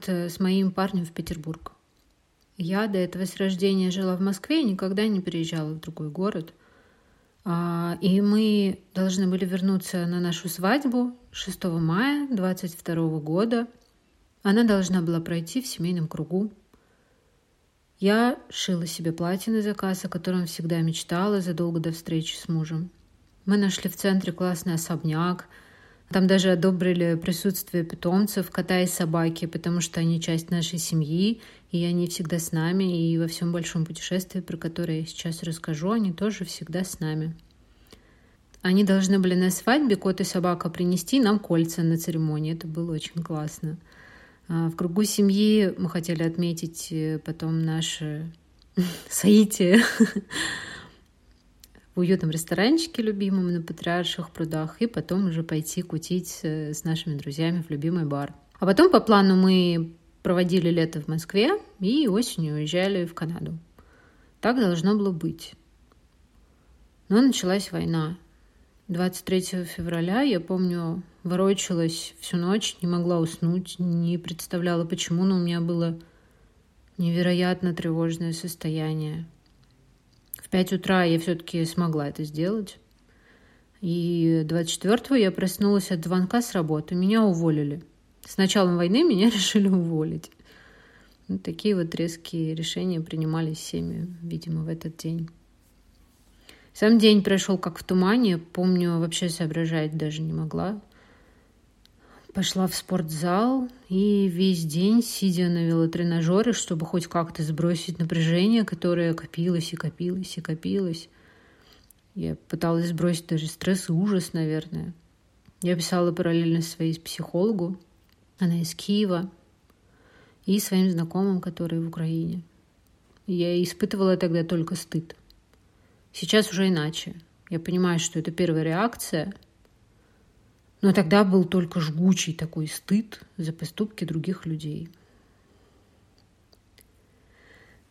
год э, с моим парнем в Петербург. Я до этого с рождения жила в Москве и никогда не переезжала в другой город. А, и мы должны были вернуться на нашу свадьбу 6 мая 22 года. Она должна была пройти в семейном кругу. Я шила себе платье на заказ, о котором всегда мечтала задолго до встречи с мужем. Мы нашли в центре классный особняк. Там даже одобрили присутствие питомцев, кота и собаки, потому что они часть нашей семьи, и они всегда с нами, и во всем большом путешествии, про которое я сейчас расскажу, они тоже всегда с нами. Они должны были на свадьбе, кот и собака, принести нам кольца на церемонии. Это было очень классно. А, в кругу семьи мы хотели отметить э, потом наше соитие в уютном ресторанчике любимом на Патриарших прудах и потом уже пойти кутить э, с нашими друзьями в любимый бар. А потом по плану мы проводили лето в Москве и осенью уезжали в Канаду. Так должно было быть. Но началась война. 23 февраля, я помню, ворочалась всю ночь, не могла уснуть, не представляла почему, но у меня было невероятно тревожное состояние. В 5 утра я все-таки смогла это сделать. И 24-го я проснулась от звонка с работы. Меня уволили. С началом войны меня решили уволить. Вот такие вот резкие решения принимались всеми, видимо, в этот день. Сам день прошел как в тумане. Помню, вообще соображать даже не могла. Пошла в спортзал и весь день, сидя на велотренажере, чтобы хоть как-то сбросить напряжение, которое копилось и копилось и копилось. Я пыталась сбросить даже стресс и ужас, наверное. Я писала параллельно своей психологу, она из Киева, и своим знакомым, которые в Украине. Я испытывала тогда только стыд. Сейчас уже иначе. Я понимаю, что это первая реакция, но тогда был только жгучий такой стыд за поступки других людей.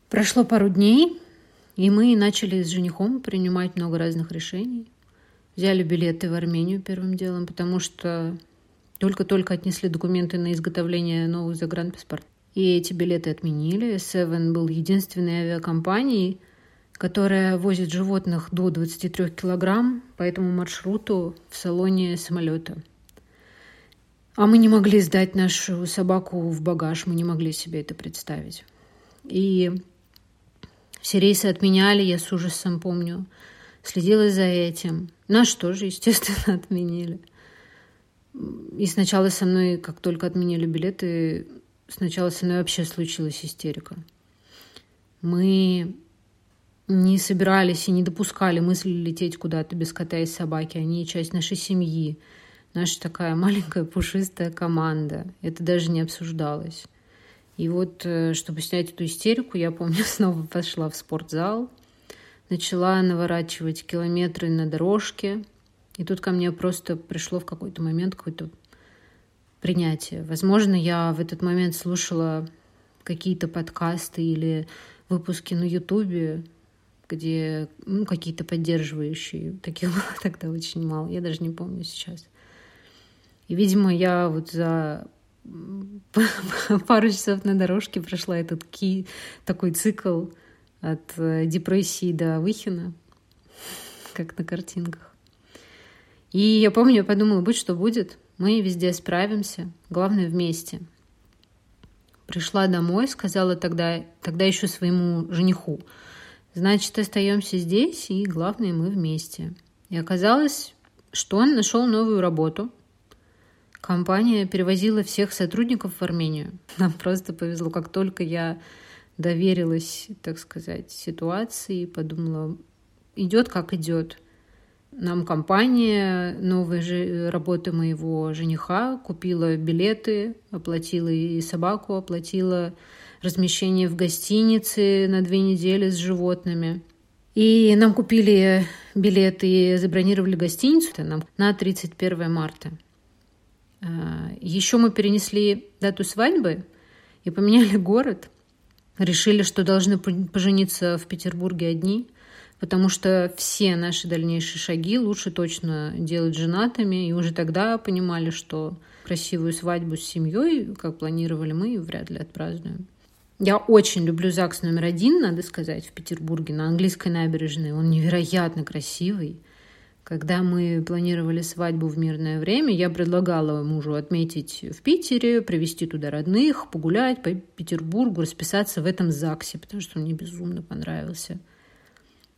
Прошло пару дней, и мы начали с женихом принимать много разных решений. Взяли билеты в Армению первым делом, потому что только-только отнесли документы на изготовление новых загранпаспортов. И эти билеты отменили. Seven был единственной авиакомпанией, которая возит животных до 23 килограмм по этому маршруту в салоне самолета. А мы не могли сдать нашу собаку в багаж, мы не могли себе это представить. И все рейсы отменяли, я с ужасом помню. Следила за этим. Наш тоже, естественно, отменили. И сначала со мной, как только отменили билеты, сначала со мной вообще случилась истерика. Мы не собирались и не допускали мысли лететь куда-то без кота и собаки. Они часть нашей семьи, наша такая маленькая пушистая команда. Это даже не обсуждалось. И вот, э, чтобы снять эту истерику, я помню, снова пошла в спортзал, начала наворачивать километры на дорожке. И тут ко мне просто пришло в какой-то момент какое-то принятие. Возможно, я в этот момент слушала какие-то подкасты или выпуски на Ютубе, где ну, какие-то поддерживающие. Таких было тогда очень мало. Я даже не помню сейчас. И, видимо, я вот за пару часов на дорожке прошла этот ки, такой цикл от э, депрессии до выхина, как на картинках. И я помню, я подумала, будь что будет, мы везде справимся, главное вместе. Пришла домой, сказала тогда, тогда еще своему жениху, Значит, остаемся здесь, и главное, мы вместе. И оказалось, что он нашел новую работу. Компания перевозила всех сотрудников в Армению. Нам просто повезло, как только я доверилась, так сказать, ситуации, подумала, идет как идет. Нам компания новой же работы моего жениха купила билеты, оплатила и собаку, оплатила размещение в гостинице на две недели с животными. И нам купили билеты и забронировали гостиницу нам на 31 марта. А, Еще мы перенесли дату свадьбы и поменяли город. Решили, что должны пожениться в Петербурге одни. потому что все наши дальнейшие шаги лучше точно делать женатыми, и уже тогда понимали, что красивую свадьбу с семьей, как планировали мы, вряд ли отпразднуем. Я очень люблю ЗАГС номер один, надо сказать, в Петербурге, на английской набережной. Он невероятно красивый. Когда мы планировали свадьбу в мирное время, я предлагала мужу отметить в Питере, привезти туда родных, погулять по Петербургу, расписаться в этом ЗАГСе, потому что он мне безумно понравился.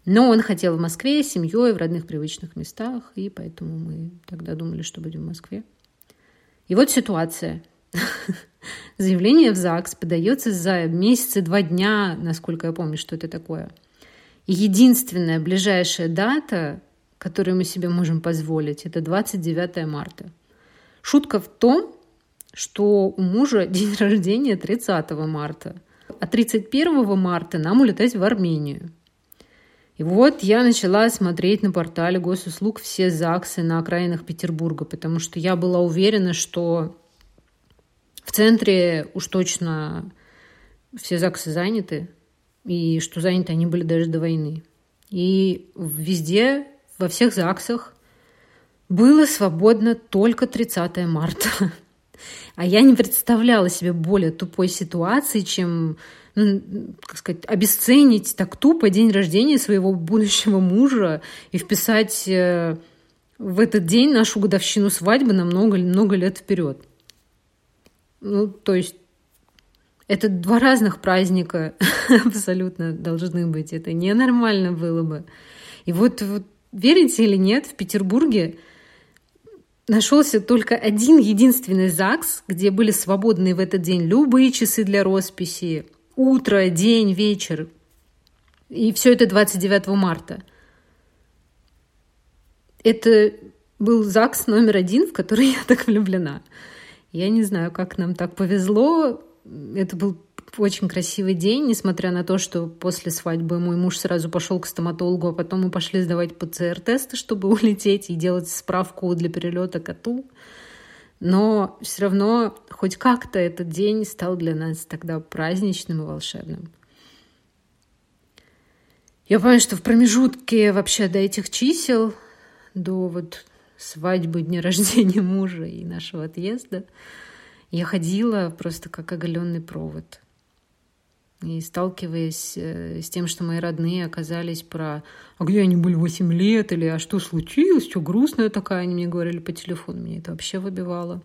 Но он хотел в Москве, с семьей, в родных привычных местах, и поэтому мы тогда думали, что будем в Москве. И вот ситуация. Заявление в ЗАГС подается за месяц и два дня, насколько я помню, что это такое. Единственная ближайшая дата которую мы себе можем позволить, это 29 марта. Шутка в том, что у мужа день рождения 30 марта, а 31 марта нам улетать в Армению. И вот я начала смотреть на портале госуслуг все ЗАГСы на окраинах Петербурга, потому что я была уверена, что в центре уж точно все ЗАГСы заняты, и что заняты они были даже до войны. И везде во всех ЗАГСах было свободно только 30 марта. А я не представляла себе более тупой ситуации, чем ну, как сказать, обесценить так тупо день рождения своего будущего мужа и вписать э, в этот день нашу годовщину свадьбы на много-много лет вперед. Ну, то есть это два разных праздника абсолютно должны быть. Это ненормально было бы. И вот, вот Верите или нет, в Петербурге нашелся только один единственный ЗАГС, где были свободны в этот день любые часы для росписи, утро, день, вечер. И все это 29 марта. Это был ЗАГС номер один, в который я так влюблена. Я не знаю, как нам так повезло. Это был очень красивый день, несмотря на то, что после свадьбы мой муж сразу пошел к стоматологу, а потом мы пошли сдавать ПЦР-тесты, чтобы улететь и делать справку для перелета коту. Но все равно хоть как-то этот день стал для нас тогда праздничным и волшебным. Я понимаю, что в промежутке вообще до этих чисел, до вот свадьбы, дня рождения мужа и нашего отъезда, я ходила просто как оголенный провод. И сталкиваясь э, с тем, что мои родные оказались про «А где они были 8 лет?» или «А что случилось? Что грустная такая?» Они мне говорили по телефону. Мне это вообще выбивало.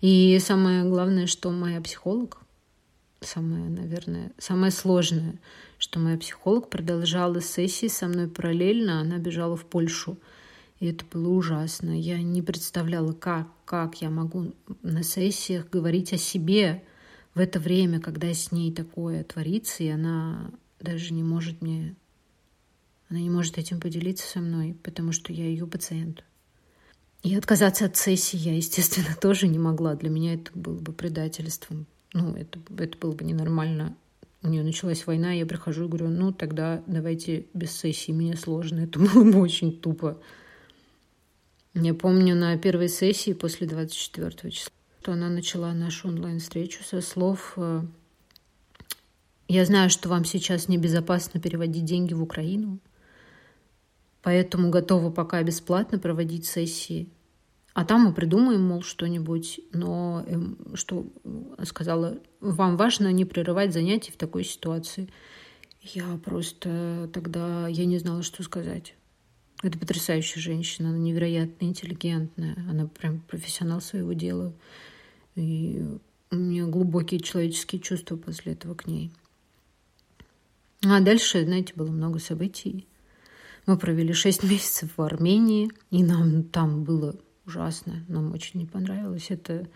И самое главное, что моя психолог, самое, наверное, самое сложное, что моя психолог продолжала сессии со мной параллельно. Она бежала в Польшу. И это было ужасно. Я не представляла, как, как я могу на сессиях говорить о себе, в это время, когда с ней такое творится, и она даже не может мне... Она не может этим поделиться со мной, потому что я ее пациент. И отказаться от сессии я, естественно, тоже не могла. Для меня это было бы предательством. Ну, это, это было бы ненормально. У нее началась война, я прихожу и говорю, ну, тогда давайте без сессии, мне сложно. Это было бы очень тупо. Я помню на первой сессии после 24 числа что она начала нашу онлайн-встречу со слов э, «Я знаю, что вам сейчас небезопасно переводить деньги в Украину, поэтому готова пока бесплатно проводить сессии. А там мы придумаем, мол, что-нибудь, но эм, что сказала, вам важно не прерывать занятия в такой ситуации. Я просто тогда, я не знала, что сказать. Это потрясающая женщина, она невероятно интеллигентная, она прям профессионал своего дела. И у меня глубокие человеческие чувства после этого к ней. А дальше, знаете, было много событий. Мы провели шесть месяцев в Армении, и нам там было ужасно. Нам очень не понравилось. Это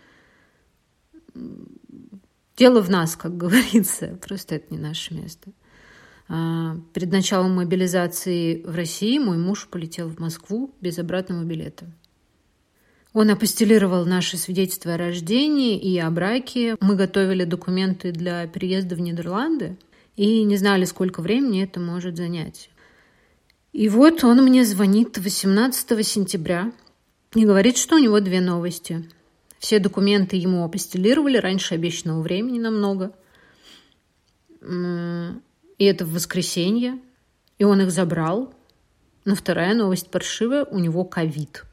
дело в нас, как говорится. Просто это не наше место. А, перед началом мобилизации в России мой муж полетел в Москву без обратного билета. Он апостелировал наши свидетельства о рождении и о браке. Мы готовили документы для переезда в Нидерланды и не знали, сколько времени это может занять. И вот он мне звонит 18 сентября и говорит, что у него две новости. Все документы ему апостелировали раньше обещанного времени намного. И это в воскресенье. И он их забрал. Но вторая новость паршивая, у него ковид.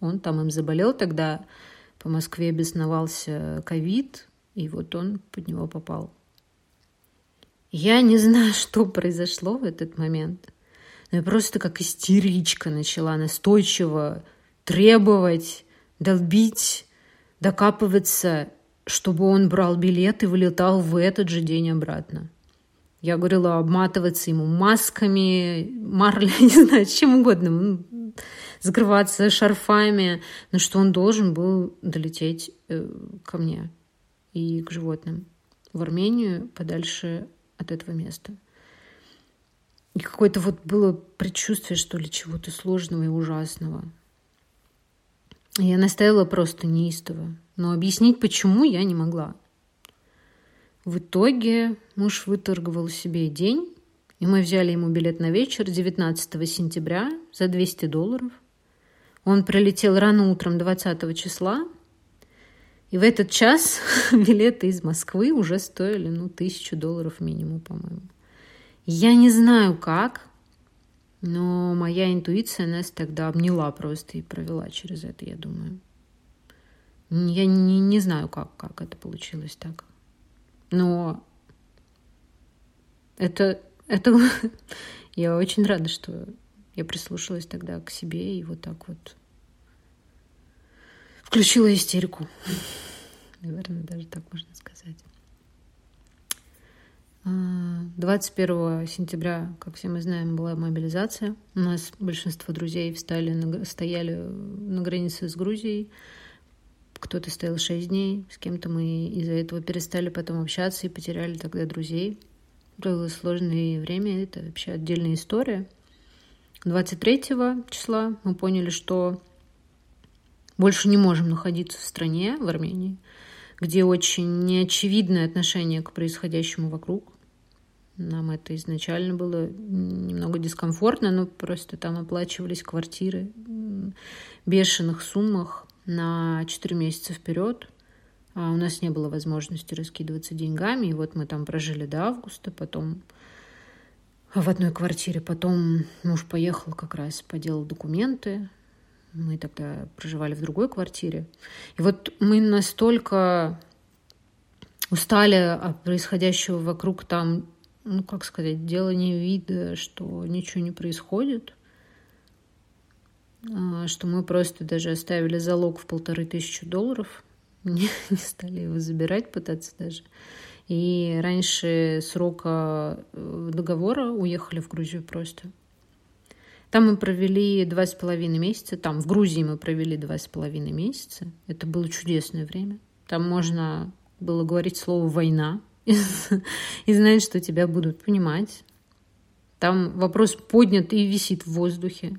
Он там им заболел, тогда по Москве бесновался ковид, и вот он под него попал. Я не знаю, что произошло в этот момент. Но я просто как истеричка начала настойчиво требовать, долбить, докапываться, чтобы он брал билет и вылетал в этот же день обратно. Я говорила обматываться ему масками, марлей, не знаю, чем угодно, закрываться шарфами, но что он должен был долететь э, ко мне и к животным в Армению, подальше от этого места. И какое-то вот было предчувствие, что ли, чего-то сложного и ужасного. Я настояла просто неистово, но объяснить, почему, я не могла. В итоге муж выторговал себе день, и мы взяли ему билет на вечер 19 сентября за 200 долларов. Он прилетел рано утром 20 числа, и в этот час билеты из Москвы уже стоили, ну, тысячу долларов минимум, по-моему. Я не знаю как, но моя интуиция нас тогда обняла просто и провела через это, я думаю. Я не, не знаю, как, как это получилось так. Но это, это я очень рада, что я прислушалась тогда к себе и вот так вот включила истерику. Наверное, даже так можно сказать. 21 а, сентября, как все мы знаем, была мобилизация. У нас большинство друзей встали стояли на границе с Грузией. Кто-то стоял 6 дней, с кем-то мы из-за этого перестали потом общаться и потеряли тогда друзей. Было сложное время, это вообще отдельная история. 23 числа мы поняли, что больше не можем находиться в стране, в Армении, где очень неочевидное отношение к происходящему вокруг. Нам это изначально было немного дискомфортно, но просто там оплачивались квартиры в бешеных суммах на 4 месяца вперед. А у нас не было возможности раскидываться деньгами. И вот мы там прожили до августа, потом в одной квартире. Потом муж поехал как раз, поделал документы. Мы тогда проживали в другой квартире. И вот мы настолько устали от происходящего вокруг там, ну, как сказать, дело не вида, что ничего не происходит. А, что мы просто даже оставили залог в полторы тысячи долларов, не, не стали его забирать, пытаться даже. И раньше срока э, договора уехали в Грузию просто. Там мы провели два с половиной месяца. Там, в Грузии мы провели два с половиной месяца. Это было чудесное время. Там можно было говорить слово «война» и знать, что тебя будут понимать. Там вопрос поднят и висит в воздухе.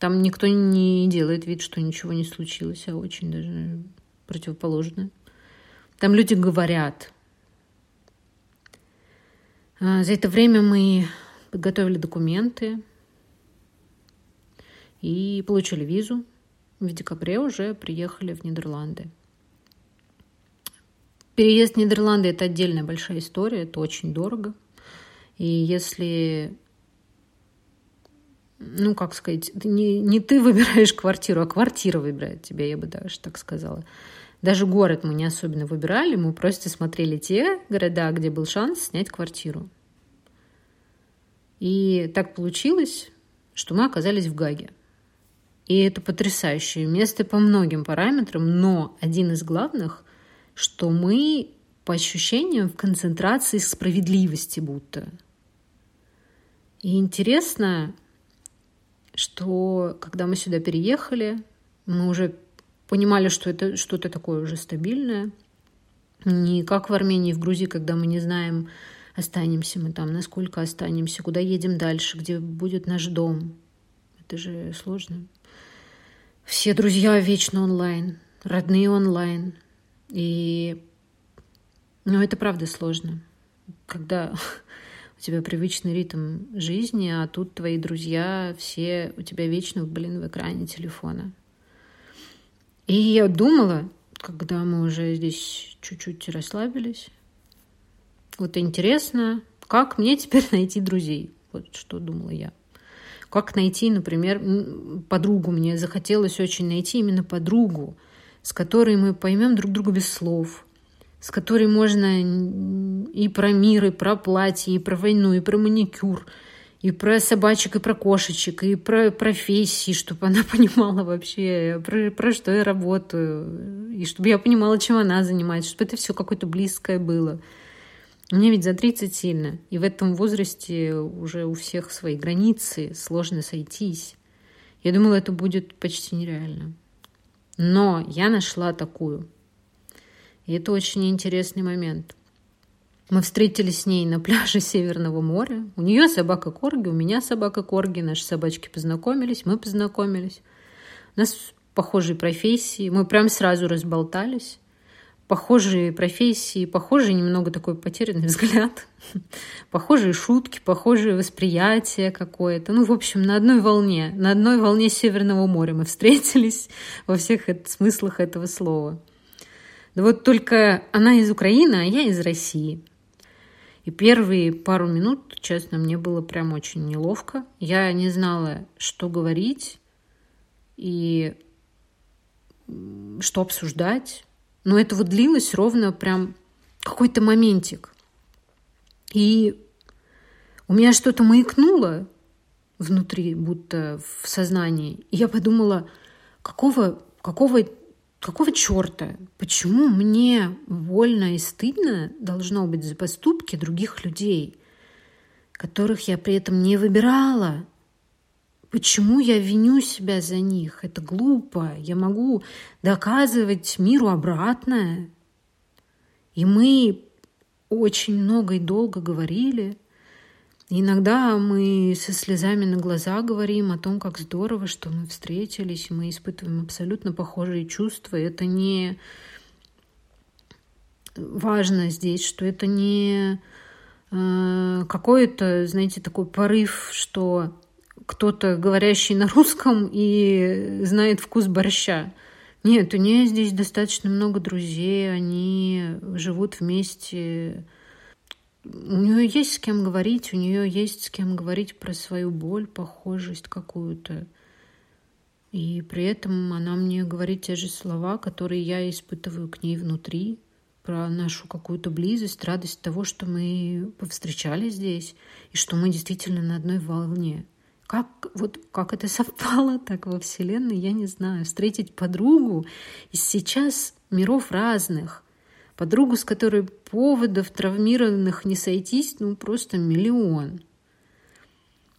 Там никто не делает вид, что ничего не случилось, а очень даже противоположное. Там люди говорят. А, за это время мы подготовили документы и получили визу. В декабре уже приехали в Нидерланды. Переезд в Нидерланды – это отдельная большая история, это очень дорого. И если ну, как сказать, не, не ты выбираешь квартиру, а квартира выбирает тебя, я бы даже так сказала. Даже город мы не особенно выбирали, мы просто смотрели те города, где был шанс снять квартиру. И так получилось, что мы оказались в Гаге. И это потрясающее место по многим параметрам, но один из главных, что мы по ощущениям в концентрации справедливости будто. И интересно, что когда мы сюда переехали, мы уже понимали, что это что-то такое уже стабильное. Не как в Армении, в Грузии, когда мы не знаем, останемся мы там, насколько останемся, куда едем дальше, где будет наш дом. Это же сложно. Все друзья вечно онлайн, родные онлайн. И ну, это правда сложно. Когда у тебя привычный ритм жизни, а тут твои друзья все у тебя вечно, блин, в экране телефона. И я думала, когда мы уже здесь чуть-чуть расслабились, вот интересно, как мне теперь найти друзей? Вот что думала я. Как найти, например, подругу? Мне захотелось очень найти именно подругу, с которой мы поймем друг друга без слов, с которой можно и про мир, и про платье, и про войну, и про маникюр, и про собачек, и про кошечек, и про профессии, чтобы она понимала вообще, про, про что я работаю, и чтобы я понимала, чем она занимается, чтобы это все какое-то близкое было. Мне ведь за 30 сильно, и в этом возрасте уже у всех свои границы, сложно сойтись. Я думала, это будет почти нереально. Но я нашла такую. И это очень интересный момент. Мы встретились с ней на пляже Северного моря. У нее собака Корги, у меня собака Корги. Наши собачки познакомились, мы познакомились. У нас похожие профессии. Мы прям сразу разболтались. Похожие профессии, похожий немного такой потерянный взгляд, похожие шутки, похожее восприятие какое-то. Ну, в общем, на одной волне, на одной волне Северного моря мы встретились во всех смыслах этого слова. Да вот только она из Украины, а я из России. И первые пару минут, честно, мне было прям очень неловко. Я не знала, что говорить и что обсуждать. Но это вот длилось ровно прям какой-то моментик. И у меня что-то маякнуло внутри, будто в сознании. И я подумала, какого, какого какого черта? Почему мне больно и стыдно должно быть за поступки других людей, которых я при этом не выбирала? Почему я виню себя за них? Это глупо. Я могу доказывать миру обратное. И мы очень много и долго говорили – иногда мы со слезами на глаза говорим о том, как здорово, что мы встретились, мы испытываем абсолютно похожие чувства. Это не важно здесь, что это не э, какой-то, знаете, такой порыв, что кто-то, говорящий на русском и знает вкус борща. Нет, у нее здесь достаточно много друзей, они живут вместе, у нее есть с кем говорить, у нее есть с кем говорить про свою боль, похожесть какую-то. И при этом она мне говорит те же слова, которые я испытываю к ней внутри, про нашу какую-то близость, радость того, что мы повстречались здесь, и что мы действительно на одной волне. Как, вот, как это совпало так во Вселенной, я не знаю. Встретить подругу из сейчас миров разных – Подругу, с которой поводов травмированных не сойтись, ну, просто миллион.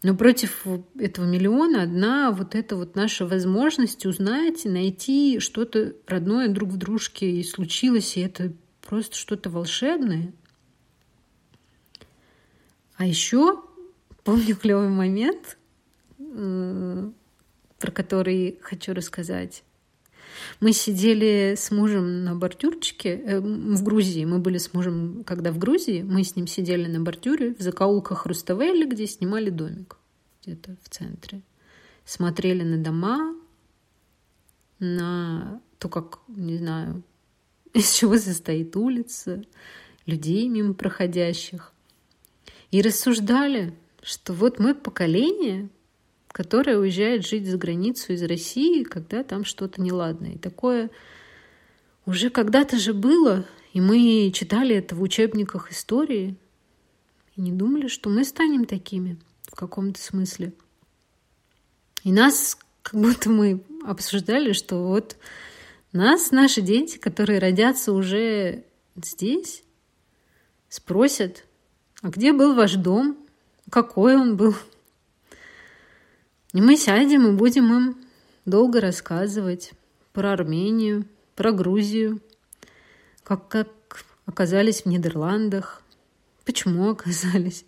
Но против этого миллиона одна вот эта вот наша возможность узнать и найти что-то родное друг в дружке и случилось, и это просто что-то волшебное. А еще помню клевый момент, э, про который хочу рассказать. Мы сидели с мужем на бордюрчике э, в Грузии. Мы были с мужем, когда в Грузии, мы с ним сидели на бордюре в закоулках Руставели, где снимали домик где-то в центре. Смотрели на дома, на то, как, не знаю, из чего состоит улица, людей мимо проходящих. И рассуждали, что вот мы поколение, которая уезжает жить за границу из России, когда там что-то неладное. И такое уже когда-то же было, и мы читали это в учебниках истории, и не думали, что мы станем такими в каком-то смысле. И нас как будто мы обсуждали, что вот нас, наши дети, которые родятся уже здесь, спросят, а где был ваш дом, какой он был, и мы сядем и будем им долго рассказывать про Армению, про Грузию, как, как оказались в Нидерландах, почему оказались,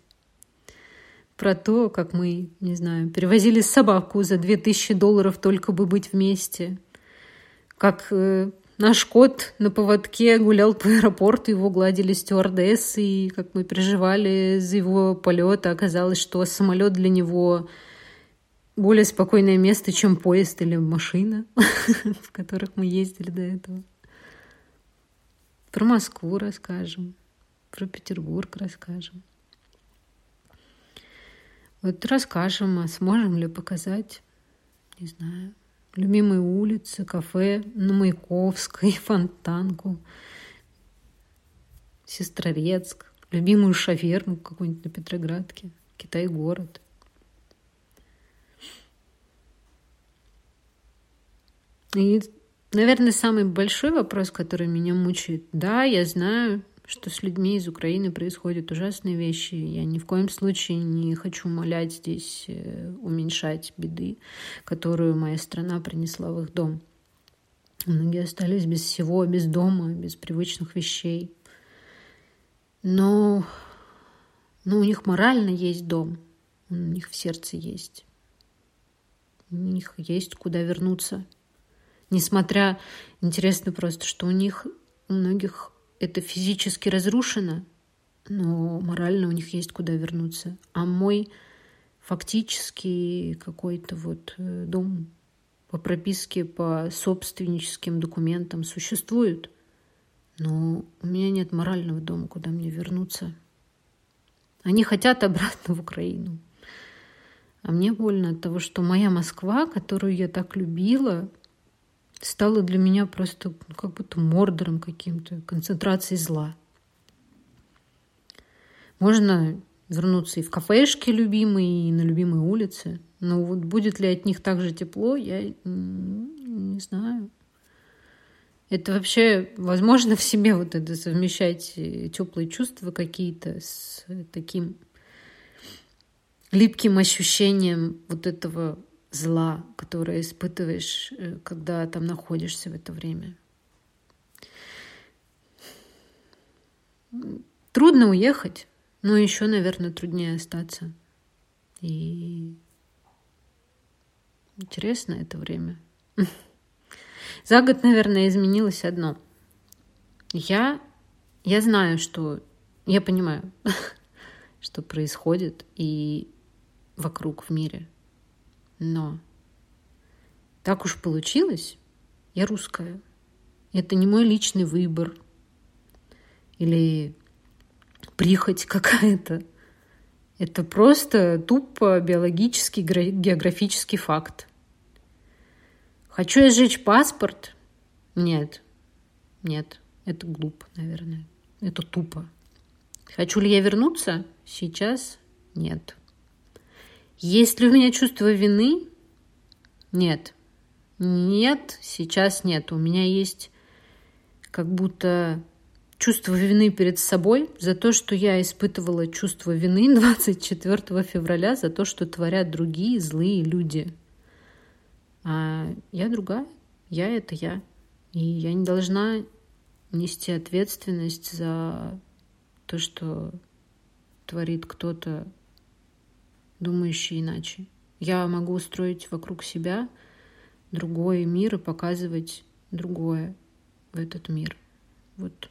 про то, как мы, не знаю, перевозили собаку за 2000 долларов только бы быть вместе, как э, наш кот на поводке гулял по аэропорту, его гладили стюардессы, и как мы переживали за его полет, а оказалось, что самолет для него более спокойное место, чем поезд или машина, в которых мы ездили до этого. Про Москву расскажем, про Петербург расскажем. Вот расскажем, а сможем ли показать, не знаю, любимые улицы, кафе на Маяковской, Фонтанку, Сестрорецк, любимую шаверму какую-нибудь на Петроградке, Китай-город. И, наверное, самый большой вопрос, который меня мучает. Да, я знаю, что с людьми из Украины происходят ужасные вещи. Я ни в коем случае не хочу умолять здесь э, уменьшать беды, которую моя страна принесла в их дом. Многие остались без всего, без дома, без привычных вещей. Но, но у них морально есть дом, у них в сердце есть. У них есть куда вернуться. Несмотря, интересно просто, что у них, у многих это физически разрушено, но морально у них есть куда вернуться. А мой фактически какой-то вот э, дом по прописке, по собственническим документам существует, но у меня нет морального дома, куда мне вернуться. Они хотят обратно в Украину. А мне больно от того, что моя Москва, которую я так любила, стало для меня просто ну, как будто мордором каким-то, концентрацией зла. Можно вернуться и в кафешки любимые, и на любимые улицы. Но вот будет ли от них так же тепло, я не знаю. Это вообще возможно в себе вот это совмещать э, теплые чувства какие-то с таким липким ощущением вот этого зла, которое испытываешь, э, когда там находишься в это время. Трудно уехать, но еще, наверное, труднее остаться. И интересно это время. За год, наверное, изменилось одно. Я, я знаю, что... Я понимаю, что происходит и вокруг в мире – но так уж получилось, я русская. Это не мой личный выбор или прихоть какая-то. Это просто тупо биологический, географический факт. Хочу я сжечь паспорт? Нет. Нет. Это глупо, наверное. Это тупо. Хочу ли я вернуться? Сейчас нет. Есть ли у меня чувство вины? Нет. Нет, сейчас нет. У меня есть как будто чувство вины перед собой за то, что я испытывала чувство вины 24 февраля, за то, что творят другие злые люди. А я другая. Я — это я. И я не должна нести ответственность за то, что творит кто-то думающие иначе. Я могу устроить вокруг себя другой мир и показывать другое в этот мир. Вот,